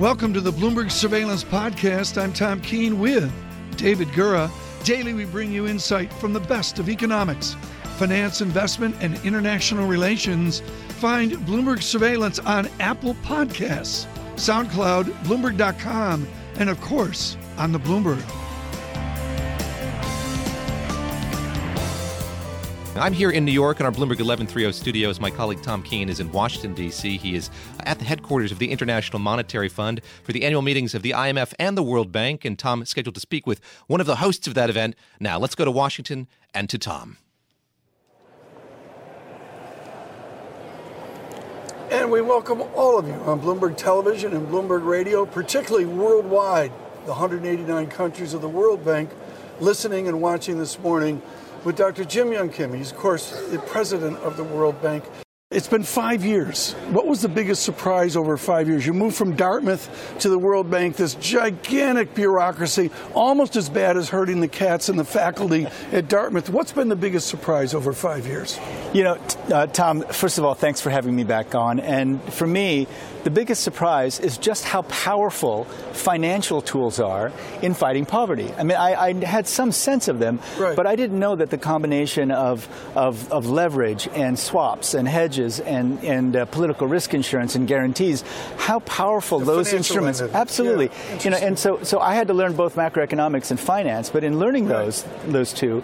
Welcome to the Bloomberg Surveillance Podcast. I'm Tom Keene with David Gura. Daily, we bring you insight from the best of economics, finance, investment, and international relations. Find Bloomberg Surveillance on Apple Podcasts, SoundCloud, Bloomberg.com, and of course, on the Bloomberg. I'm here in New York in our Bloomberg 1130 studios. My colleague Tom Keene is in Washington, D.C. He is at the headquarters of the International Monetary Fund for the annual meetings of the IMF and the World Bank. And Tom is scheduled to speak with one of the hosts of that event. Now, let's go to Washington and to Tom. And we welcome all of you on Bloomberg Television and Bloomberg Radio, particularly worldwide, the 189 countries of the World Bank, listening and watching this morning with Dr. Jim Yong Kim. He's, of course, the president of the World Bank. It's been five years. What was the biggest surprise over five years? You moved from Dartmouth to the World Bank, this gigantic bureaucracy, almost as bad as hurting the cats and the faculty at Dartmouth. What's been the biggest surprise over five years? You know, uh, Tom, first of all, thanks for having me back on. And for me, the biggest surprise is just how powerful financial tools are in fighting poverty. I mean, I, I had some sense of them, right. but I didn't know that the combination of, of, of leverage and swaps and hedges and, and uh, political risk insurance and guarantees, how powerful the those instruments, absolutely. Yeah, you know, and so, so I had to learn both macroeconomics and finance, but in learning right. those, those two,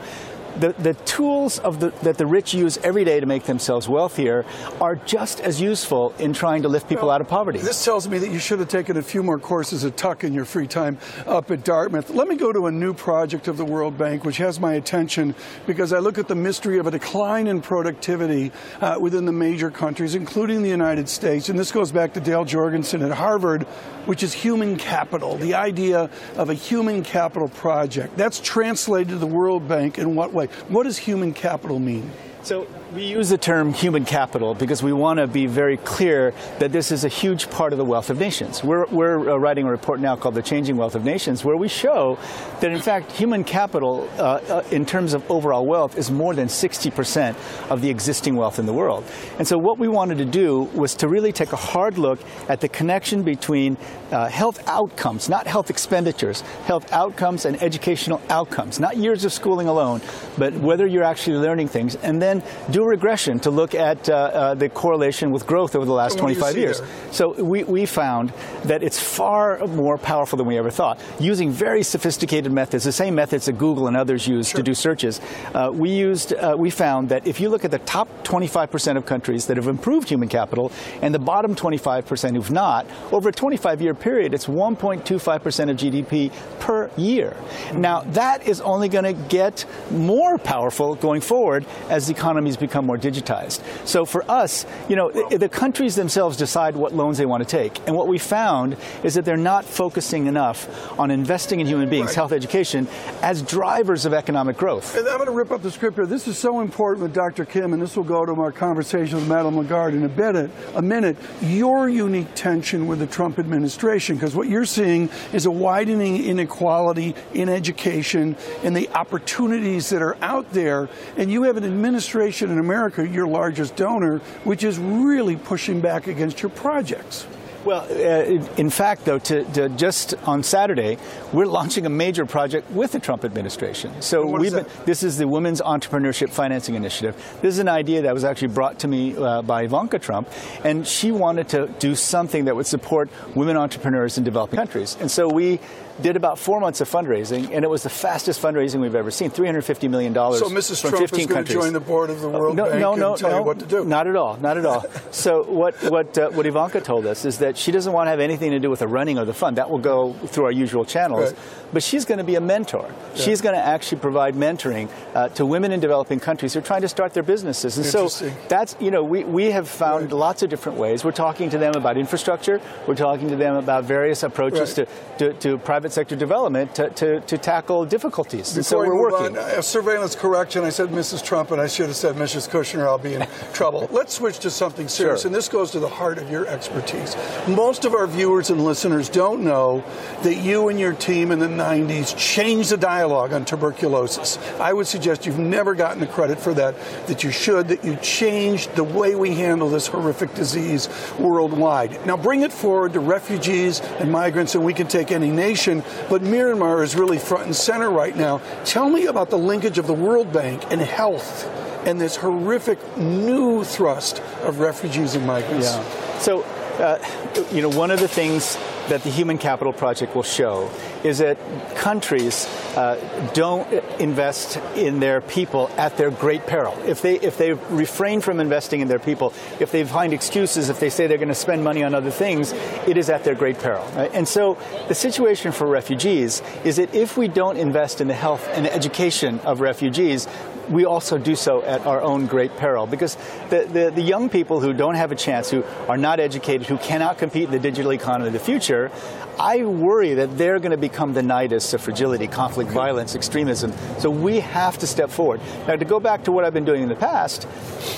the, the tools of the, that the rich use every day to make themselves wealthier are just as useful in trying to lift people well, out of poverty. This tells me that you should have taken a few more courses at Tuck in your free time up at Dartmouth. Let me go to a new project of the World Bank, which has my attention because I look at the mystery of a decline in productivity uh, within the major countries, including the United States. And this goes back to Dale Jorgensen at Harvard, which is human capital, the idea of a human capital project. That's translated to the World Bank in what way? What does human capital mean? So we use the term human capital because we want to be very clear that this is a huge part of the wealth of nations. We're, we're uh, writing a report now called The Changing Wealth of Nations where we show that in fact human capital uh, uh, in terms of overall wealth is more than 60% of the existing wealth in the world. And so what we wanted to do was to really take a hard look at the connection between uh, health outcomes, not health expenditures, health outcomes and educational outcomes, not years of schooling alone, but whether you're actually learning things, and then do a regression to look at uh, uh, the correlation with growth over the last 25 years. There? So we, we found that it's far more powerful than we ever thought. Using very sophisticated methods, the same methods that Google and others use sure. to do searches, uh, we used, uh, we found that if you look at the top 25% of countries that have improved human capital and the bottom 25% who've not, over a 25 year period, it's 1.25% of GDP per year. Mm-hmm. Now, that is only going to get more powerful going forward as the economies become more digitized. So for us, you know, the countries themselves decide what loans they want to take. And what we found is that they're not focusing enough on investing in human beings, right. health, education, as drivers of economic growth. And I'm going to rip up the script here. This is so important with Dr. Kim, and this will go to our conversation with Madame Lagarde in a bit. A minute. Your unique tension with the Trump administration, because what you're seeing is a widening inequality in education and the opportunities that are out there, and you have an administration in America, your largest donor, which is really pushing back against your projects. Well, uh, in fact, though, to, to, just on Saturday, we're launching a major project with the Trump administration. So we've been, this is the Women's Entrepreneurship Financing Initiative. This is an idea that was actually brought to me uh, by Ivanka Trump, and she wanted to do something that would support women entrepreneurs in developing countries. And so we did about four months of fundraising, and it was the fastest fundraising we've ever seen. Three hundred fifty million dollars. So Mrs. From Trump 15 is going countries. to join the board of the World no, Bank no, no, and tell no, you what to do. Not at all. Not at all. so what what uh, what Ivanka told us is that she doesn't want to have anything to do with the running of the fund. That will go through our usual channels. Right. But she's going to be a mentor. Yeah. She's going to actually provide mentoring uh, to women in developing countries who are trying to start their businesses. And so that's you know we we have found right. lots of different ways. We're talking to them about infrastructure. We're talking to them about various approaches right. to, to, to private sector development to, to, to tackle difficulties. Before so we we're working. On, a surveillance correction. I said Mrs. Trump, and I should have said Mrs. Kushner. I'll be in trouble. Let's switch to something serious, Sure. and this goes to the heart of your expertise. Most of our viewers and listeners don't know that you and your team in the 90s changed the dialogue on tuberculosis. I would suggest you've never gotten the credit for that, that you should, that you changed the way we handle this horrific disease worldwide. Now bring it forward to refugees and migrants, and we can take any nation, but Myanmar is really front and center right now. Tell me about the linkage of the World Bank and health and this horrific new thrust of refugees and migrants. Yeah. So, uh, you know, one of the things that the Human Capital Project will show is that countries uh, don't invest in their people at their great peril. If they if they refrain from investing in their people, if they find excuses, if they say they're going to spend money on other things, it is at their great peril. Right? And so the situation for refugees is that if we don't invest in the health and education of refugees, we also do so at our own great peril. Because the, the, the, young people who don't have a chance, who are not educated, who cannot compete in the digital economy of the future, I worry that they're going to become the nidus of fragility, conflict, violence, extremism. So we have to step forward. Now, to go back to what I've been doing in the past,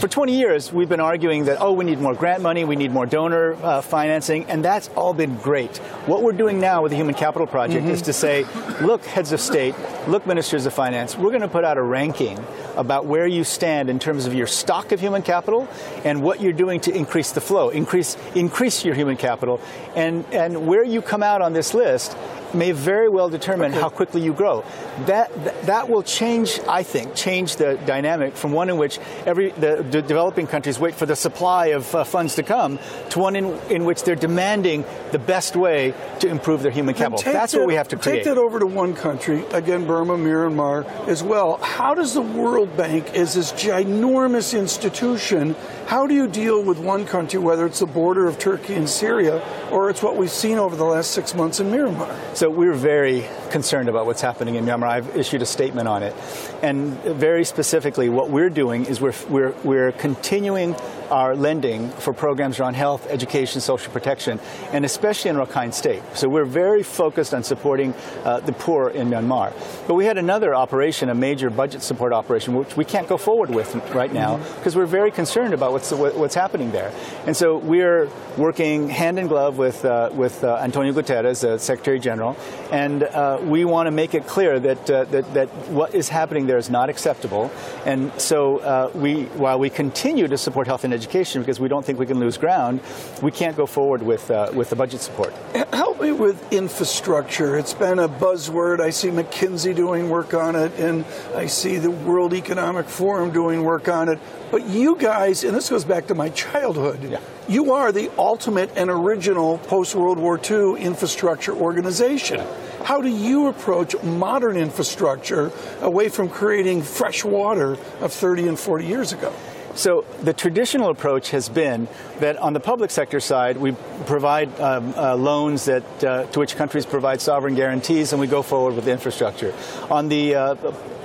for 20 years, we've been arguing that, oh, we need more grant money, we need more donor uh, financing, and that's all been great. What we're doing now with the Human Capital Project mm-hmm. is to say, look, heads of state, look, ministers of finance, we're going to put out a ranking about where you stand in terms of your stock of human capital and what you're doing to increase the flow, increase, increase your human capital, and, and where you come out on this list may very well determine okay. how quickly you grow. That, that, that will change, I think, change the dynamic from one in which every the, the developing countries wait for the supply of uh, funds to come to one in, in which they're demanding the best way to improve their human capital. That's that, what we have to create. Take that over to one country, again, Burma, Myanmar as well. How does the World Bank, as this ginormous institution, how do you deal with one country, whether it's the border of Turkey and Syria, or it's what we've seen over the last six months in Myanmar? So we're very concerned about what's happening in Myanmar. I've issued a statement on it. And very specifically, what we're doing is we're, we're, we're continuing our lending for programs around health, education, social protection, and especially in Rakhine State. So we're very focused on supporting uh, the poor in Myanmar. But we had another operation, a major budget support operation, which we can't go forward with right now because mm-hmm. we're very concerned about what's, what's happening there. And so we're working hand in glove with, uh, with uh, Antonio Guterres, the Secretary General, and uh, we want to make it clear that, uh, that, that what is happening there is not acceptable. And so uh, we, while we continue to support health and education because we don't think we can lose ground, we can't go forward with, uh, with the budget support. Help me with infrastructure. It's been a buzzword. I see McKinsey doing work on it, and I see the World Economic Forum doing work on it. But you guys, and this goes back to my childhood, yeah. you are the ultimate and original post World War II infrastructure organization. How do you approach modern infrastructure away from creating fresh water of 30 and 40 years ago? So the traditional approach has been that on the public sector side, we provide um, uh, loans that uh, to which countries provide sovereign guarantees, and we go forward with the infrastructure. On the uh,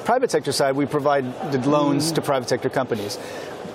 private sector side, we provide loans mm. to private sector companies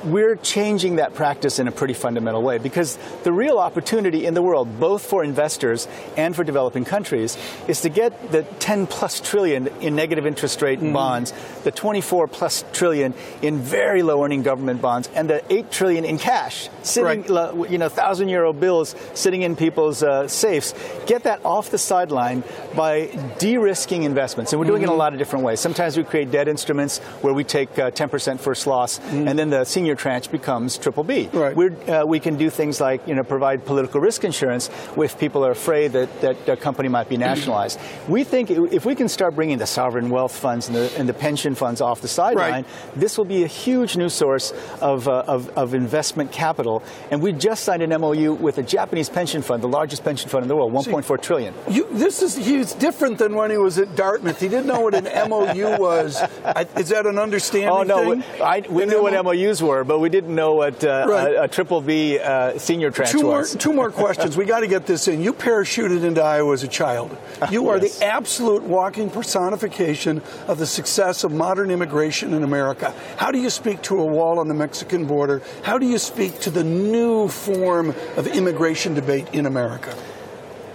we're changing that practice in a pretty fundamental way because the real opportunity in the world, both for investors and for developing countries, is to get the 10 plus trillion in negative interest rate mm. bonds, the 24 plus trillion in very low earning government bonds, and the 8 trillion in cash, sitting, right. you know, thousand euro bills sitting in people's uh, safes. Get that off the sideline by de-risking investments, and we're doing mm-hmm. it in a mm-hmm. lot of different ways. Sometimes we create debt instruments where we take uh, 10% first loss, mm-hmm. and then the senior tranche becomes triple B. Right. Uh, we can do things like you know provide political risk insurance if people are afraid that, that a company might be nationalized. we think if we can start bringing the sovereign wealth funds and the, and the pension funds off the sideline, right. this will be a huge new source of, uh, of, of, investment capital. And we just signed an MOU with a Japanese pension fund, the largest pension fund in the world, 1.4 trillion. You, this is he's different than when he was at Dartmouth. He didn't know what an MOU was. I, is that an understanding? Oh no, thing? I, we knew what MOUs were, but we didn't know what uh, right. a, a, triple B uh, senior tranche two was. More, two more questions. we got to get this in. You parachuted into Iowa as a child. You are yes. the absolute walking personification of the success of modern immigration in America. How do you speak to a wall on the Mexican border? How do you speak to the new form of immigration debate in America?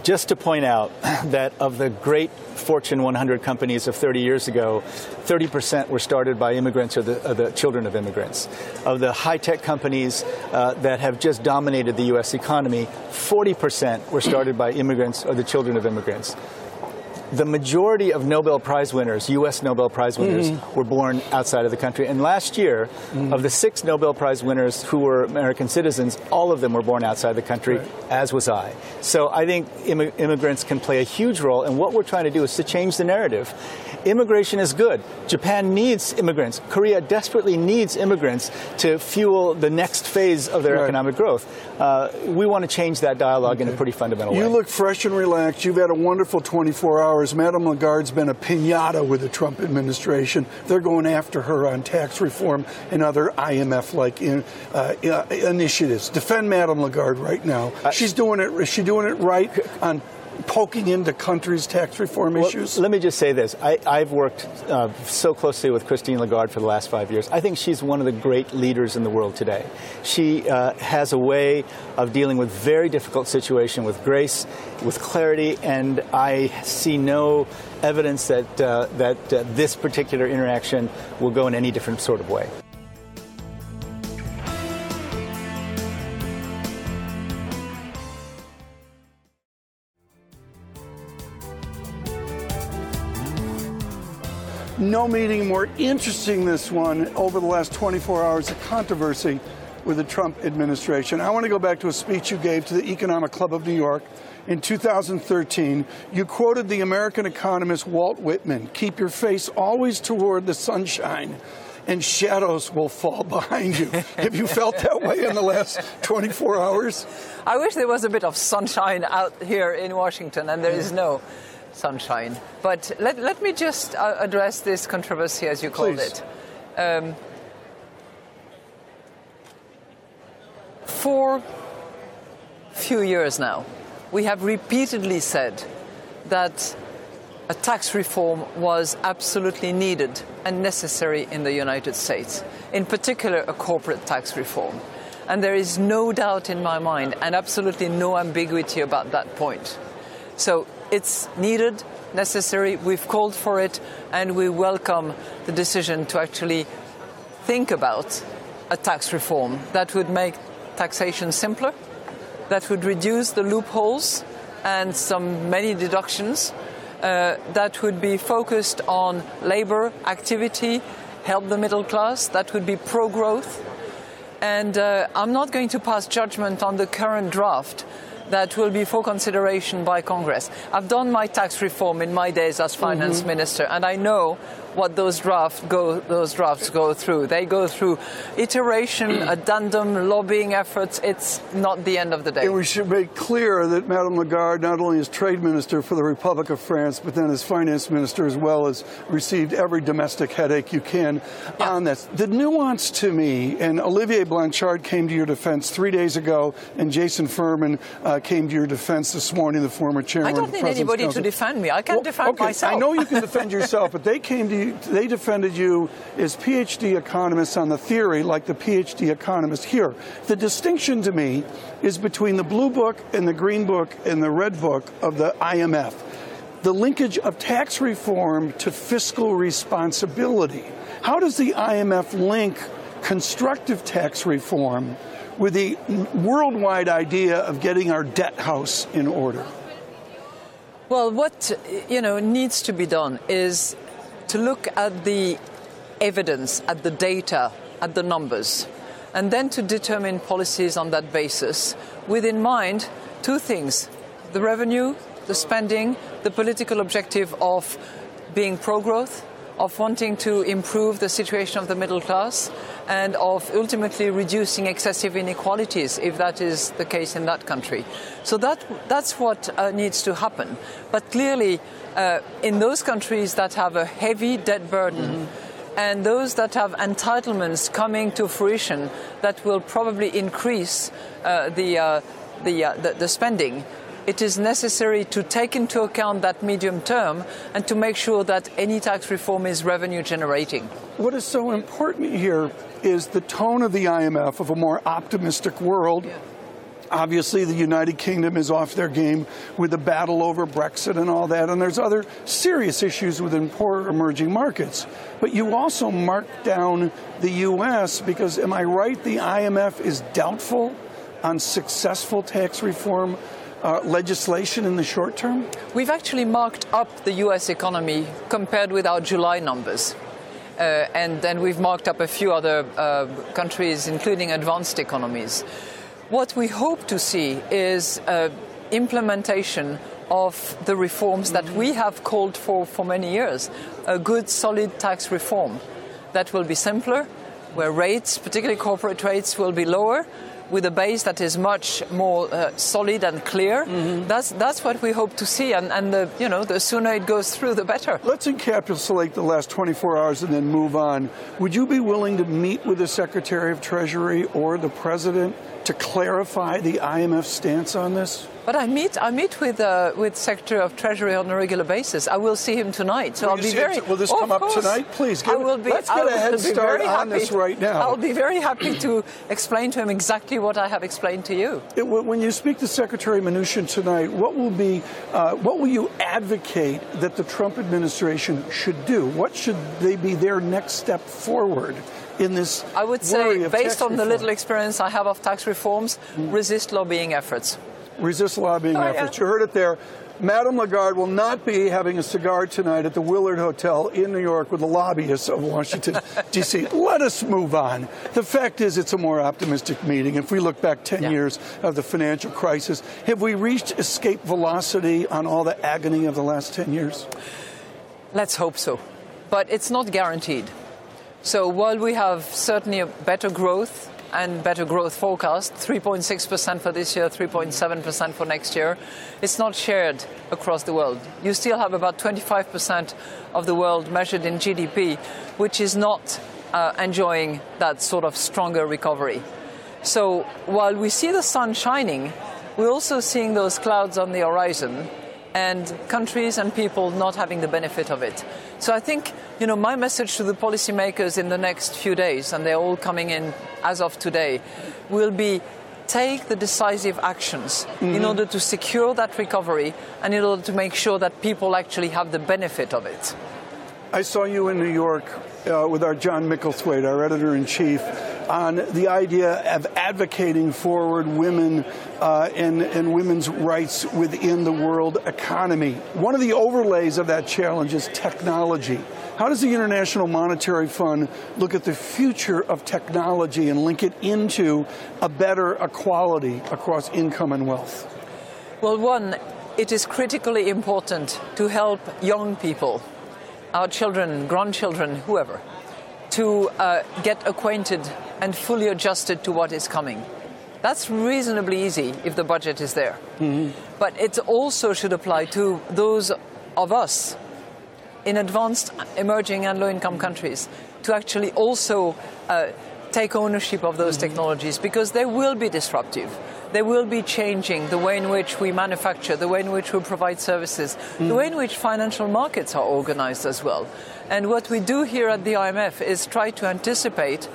Just to point out that of the great Fortune 100 companies of 30 years ago, 30% were started by immigrants or the, or the children of immigrants. Of the high tech companies uh, that have just dominated the U.S. economy, 40% were started by immigrants or the children of immigrants the majority of Nobel Prize winners, U.S. Nobel Prize winners, mm-hmm. were born outside of the country. And last year, mm-hmm. of the six Nobel Prize winners who were American citizens, all of them were born outside the country, right. as was I. So I think Im- immigrants can play a huge role. And what we're trying to do is to change the narrative. Immigration is good. Japan needs immigrants. Korea desperately needs immigrants to fuel the next phase of their right. economic growth. Uh, we want to change that dialogue okay. in a pretty fundamental you way. You look fresh and relaxed. You've had a wonderful 24 hours hours, Madame Lagarde's been a pinata with the Trump administration. They're going after her on tax reform and other IMF like in, uh, uh, initiatives. Defend Madame Lagarde right now. She's doing it. Is she doing it right on poking into countries' tax reform well, issues? Let me just say this. I, have worked uh, so closely with Christine Lagarde for the last five years. I think she's one of the great leaders in the world today. She uh, has a way of dealing with very difficult situations with grace, with clarity, and I see no evidence that, uh, that uh, this particular interaction will go in any different sort of way. No meeting more interesting this one over the last 24 hours of controversy with the Trump administration. I want to go back to a speech you gave to the Economic Club of New York in 2013. You quoted the American economist Walt Whitman Keep your face always toward the sunshine. And shadows will fall behind you. Have you felt that way in the last 24 hours? I wish there was a bit of sunshine out here in Washington, and there is no sunshine. But let, let me just uh, address this controversy, as you called Please. it. Um, for a few years now, we have repeatedly said that a tax reform was absolutely needed and necessary in the United States, in particular, a corporate tax reform. And there is no doubt in my mind and absolutely no ambiguity about that point. So it's needed, necessary, we've called for it, and we welcome the decision to actually think about a tax reform that would make taxation simpler, that would reduce the loopholes and some many deductions, uh, that would be focused on labor activity, help the middle class, that would be pro growth. And uh, I'm not going to pass judgment on the current draft that will be for consideration by Congress. I've done my tax reform in my days as finance mm-hmm. minister, and I know what those drafts go those drafts go through. They go through iteration, addendum, lobbying efforts. It's not the end of the day. And we should make clear that Madame Lagarde not only is trade minister for the Republic of France, but then as finance minister as well has received every domestic headache you can yeah. on this. The nuance to me, and Olivier Blanchard came to your defense three days ago, and Jason Furman uh, came to your defense this morning, the former chairman. I don't need anybody Council. to defend me. I can well, defend okay, myself. I know you can defend yourself, but they came to you they defended you as PhD economists on the theory, like the PhD economists here. The distinction to me is between the blue book and the green book and the red book of the IMF. The linkage of tax reform to fiscal responsibility. How does the IMF link constructive tax reform with the worldwide idea of getting our debt house in order? Well, what you know needs to be done is to look at the evidence, at the data, at the numbers, and then to determine policies on that basis with in mind two things the revenue, the spending, the political objective of being pro growth, of wanting to improve the situation of the middle class, and of ultimately reducing excessive inequalities if that is the case in that country. So that, that's what uh, needs to happen. But clearly, uh, in those countries that have a heavy debt burden, mm-hmm. and those that have entitlements coming to fruition that will probably increase uh, the, uh, the, uh, the, the spending, it is necessary to take into account that medium term and to make sure that any tax reform is revenue generating. What is so important here is the tone of the IMF of a more optimistic world. Yeah Obviously, the United Kingdom is off their game with the battle over Brexit and all that, and there's other serious issues within poor emerging markets. But you also mark down the U.S. because, am I right, the IMF is doubtful on successful tax reform uh, legislation in the short term? We've actually marked up the U.S. economy compared with our July numbers. Uh, and then we've marked up a few other uh, countries, including advanced economies. What we hope to see is uh, implementation of the reforms that we have called for for many years a good, solid tax reform that will be simpler, where rates, particularly corporate rates, will be lower, with a base that is much more uh, solid and clear. Mm-hmm. That's that's what we hope to see, and, and the, you know the sooner it goes through, the better. Let's encapsulate the last 24 hours and then move on. Would you be willing to meet with the Secretary of Treasury or the President to clarify the IMF stance on this? But I meet I meet with uh, with Secretary of Treasury on a regular basis. I will see him tonight, so will I'll be very. Him, will this oh, come up course. tonight, please? Give, I will be. Let's get a head start on this right now. I'll be very happy to explain to him exactly what I have explained to you. It, when you speak to Secretary Mnuchin tonight, what will be uh, what will you advocate that the Trump administration should do? What should they be their next step forward? In this I would say, based on reform. the little experience I have of tax reforms, mm. resist lobbying efforts. Resist lobbying oh, efforts. Yeah. You heard it there. Madame Lagarde will not be having a cigar tonight at the Willard Hotel in New York with the lobbyists of Washington, D.C. Let us move on. The fact is, it's a more optimistic meeting. If we look back 10 yeah. years of the financial crisis, have we reached escape velocity on all the agony of the last 10 years? Let's hope so. But it's not guaranteed. So while we have certainly a better growth and better growth forecast, 3.6% for this year, 3.7% for next year, it's not shared across the world. You still have about 25% of the world measured in GDP, which is not uh, enjoying that sort of stronger recovery. So while we see the sun shining, we're also seeing those clouds on the horizon and countries and people not having the benefit of it. So I think, you know, my message to the policymakers in the next few days, and they're all coming in as of today, will be take the decisive actions mm-hmm. in order to secure that recovery and in order to make sure that people actually have the benefit of it. I saw you in New York uh, with our John Micklethwait, our editor in chief, on the idea of advocating forward women uh, and, and women's rights within the world economy. One of the overlays of that challenge is technology. How does the International Monetary Fund look at the future of technology and link it into a better equality across income and wealth? Well, one, it is critically important to help young people, our children, grandchildren, whoever, to uh, get acquainted and fully adjusted to what is coming. That's reasonably easy if the budget is there. Mm-hmm. But it also should apply to those of us in advanced, emerging, and low income countries to actually also uh, take ownership of those mm-hmm. technologies because they will be disruptive. They will be changing the way in which we manufacture, the way in which we provide services, mm-hmm. the way in which financial markets are organized as well. And what we do here at the IMF is try to anticipate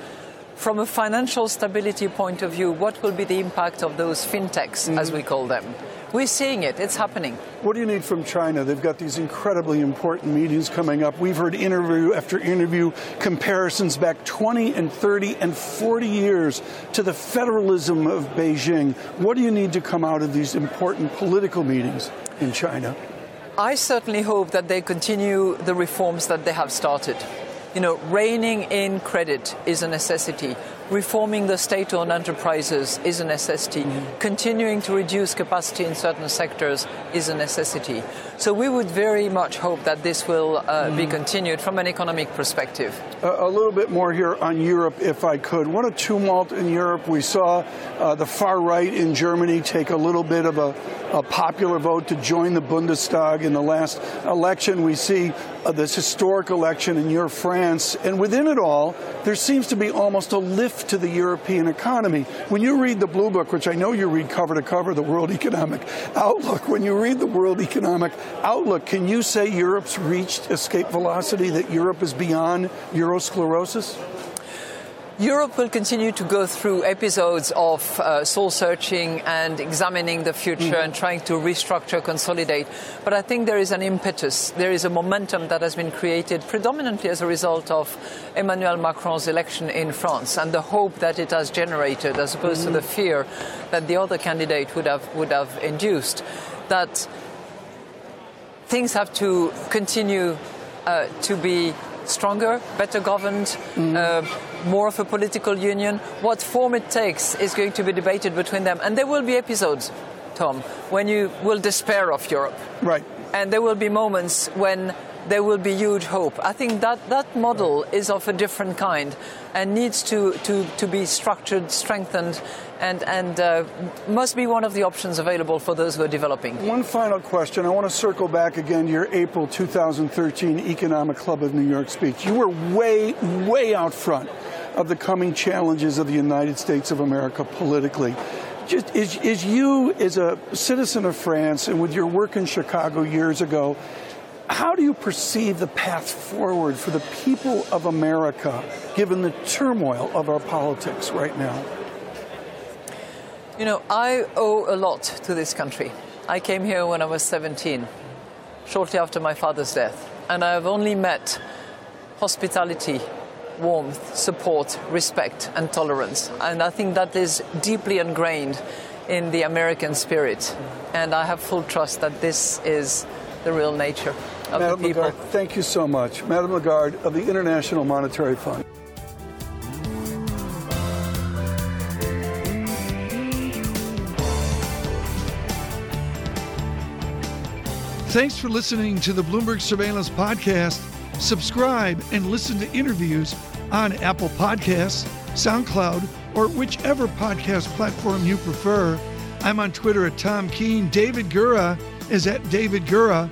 from a financial stability point of view, what will be the impact of those fintechs, mm-hmm. as we call them? We're seeing it, it's happening. What do you need from China? They've got these incredibly important meetings coming up. We've heard interview after interview comparisons back 20 and 30 and 40 years to the federalism of Beijing. What do you need to come out of these important political meetings in China? I certainly hope that they continue the reforms that they have started. You know, reining in credit is a necessity. Reforming the state owned enterprises is a necessity. Mm-hmm. Continuing to reduce capacity in certain sectors is a necessity. So we would very much hope that this will uh, mm-hmm. be continued from an economic perspective. Uh, a little bit more here on Europe, if I could. What a tumult in Europe. We saw uh, the far right in Germany take a little bit of a, a, popular vote to join the Bundestag in the last election. We see uh, this historic election in your France. And within it all, there seems to be almost a lift to the European economy. When you read the Blue Book, which I know you read cover to cover, the World Economic Outlook, when you read the World Economic Outlook, can you say Europe's reached escape velocity, that Europe is beyond eurosclerosis? Europe will continue to go through episodes of uh, soul searching and examining the future mm-hmm. and trying to restructure, consolidate. But I think there is an impetus, there is a momentum that has been created predominantly as a result of Emmanuel Macron's election in France and the hope that it has generated, as opposed mm-hmm. to the fear that the other candidate would have, would have induced. That things have to continue uh, to be stronger, better governed, mm. uh, more of a political union. What form it takes is going to be debated between them. And there will be episodes, Tom, when you will despair of Europe. Right. And there will be moments when there will be huge hope. I think that that model is of a different kind and needs to, to, to be structured, strengthened, and, and uh, must be one of the options available for those who are developing. One final question. I want to circle back again to your April 2013 Economic Club of New York speech. You were way, way out front of the coming challenges of the United States of America politically. Just, is, is you, as a citizen of France, and with your work in Chicago years ago, how do you perceive the path forward for the people of America, given the turmoil of our politics right now? You know, I owe a lot to this country. I came here when I was 17, shortly after my father's death, and I have only met hospitality, warmth, support, respect, and tolerance. And I think that is deeply ingrained in the American spirit. And I have full trust that this is the real nature of Madam the people. Lagarde, thank you so much. Madam Lagarde of the International Monetary Fund. Thanks for listening to the Bloomberg Surveillance Podcast. Subscribe and listen to interviews on Apple Podcasts, SoundCloud, or whichever podcast platform you prefer. I'm on Twitter at Tom Keene. David Gura is at David Gura.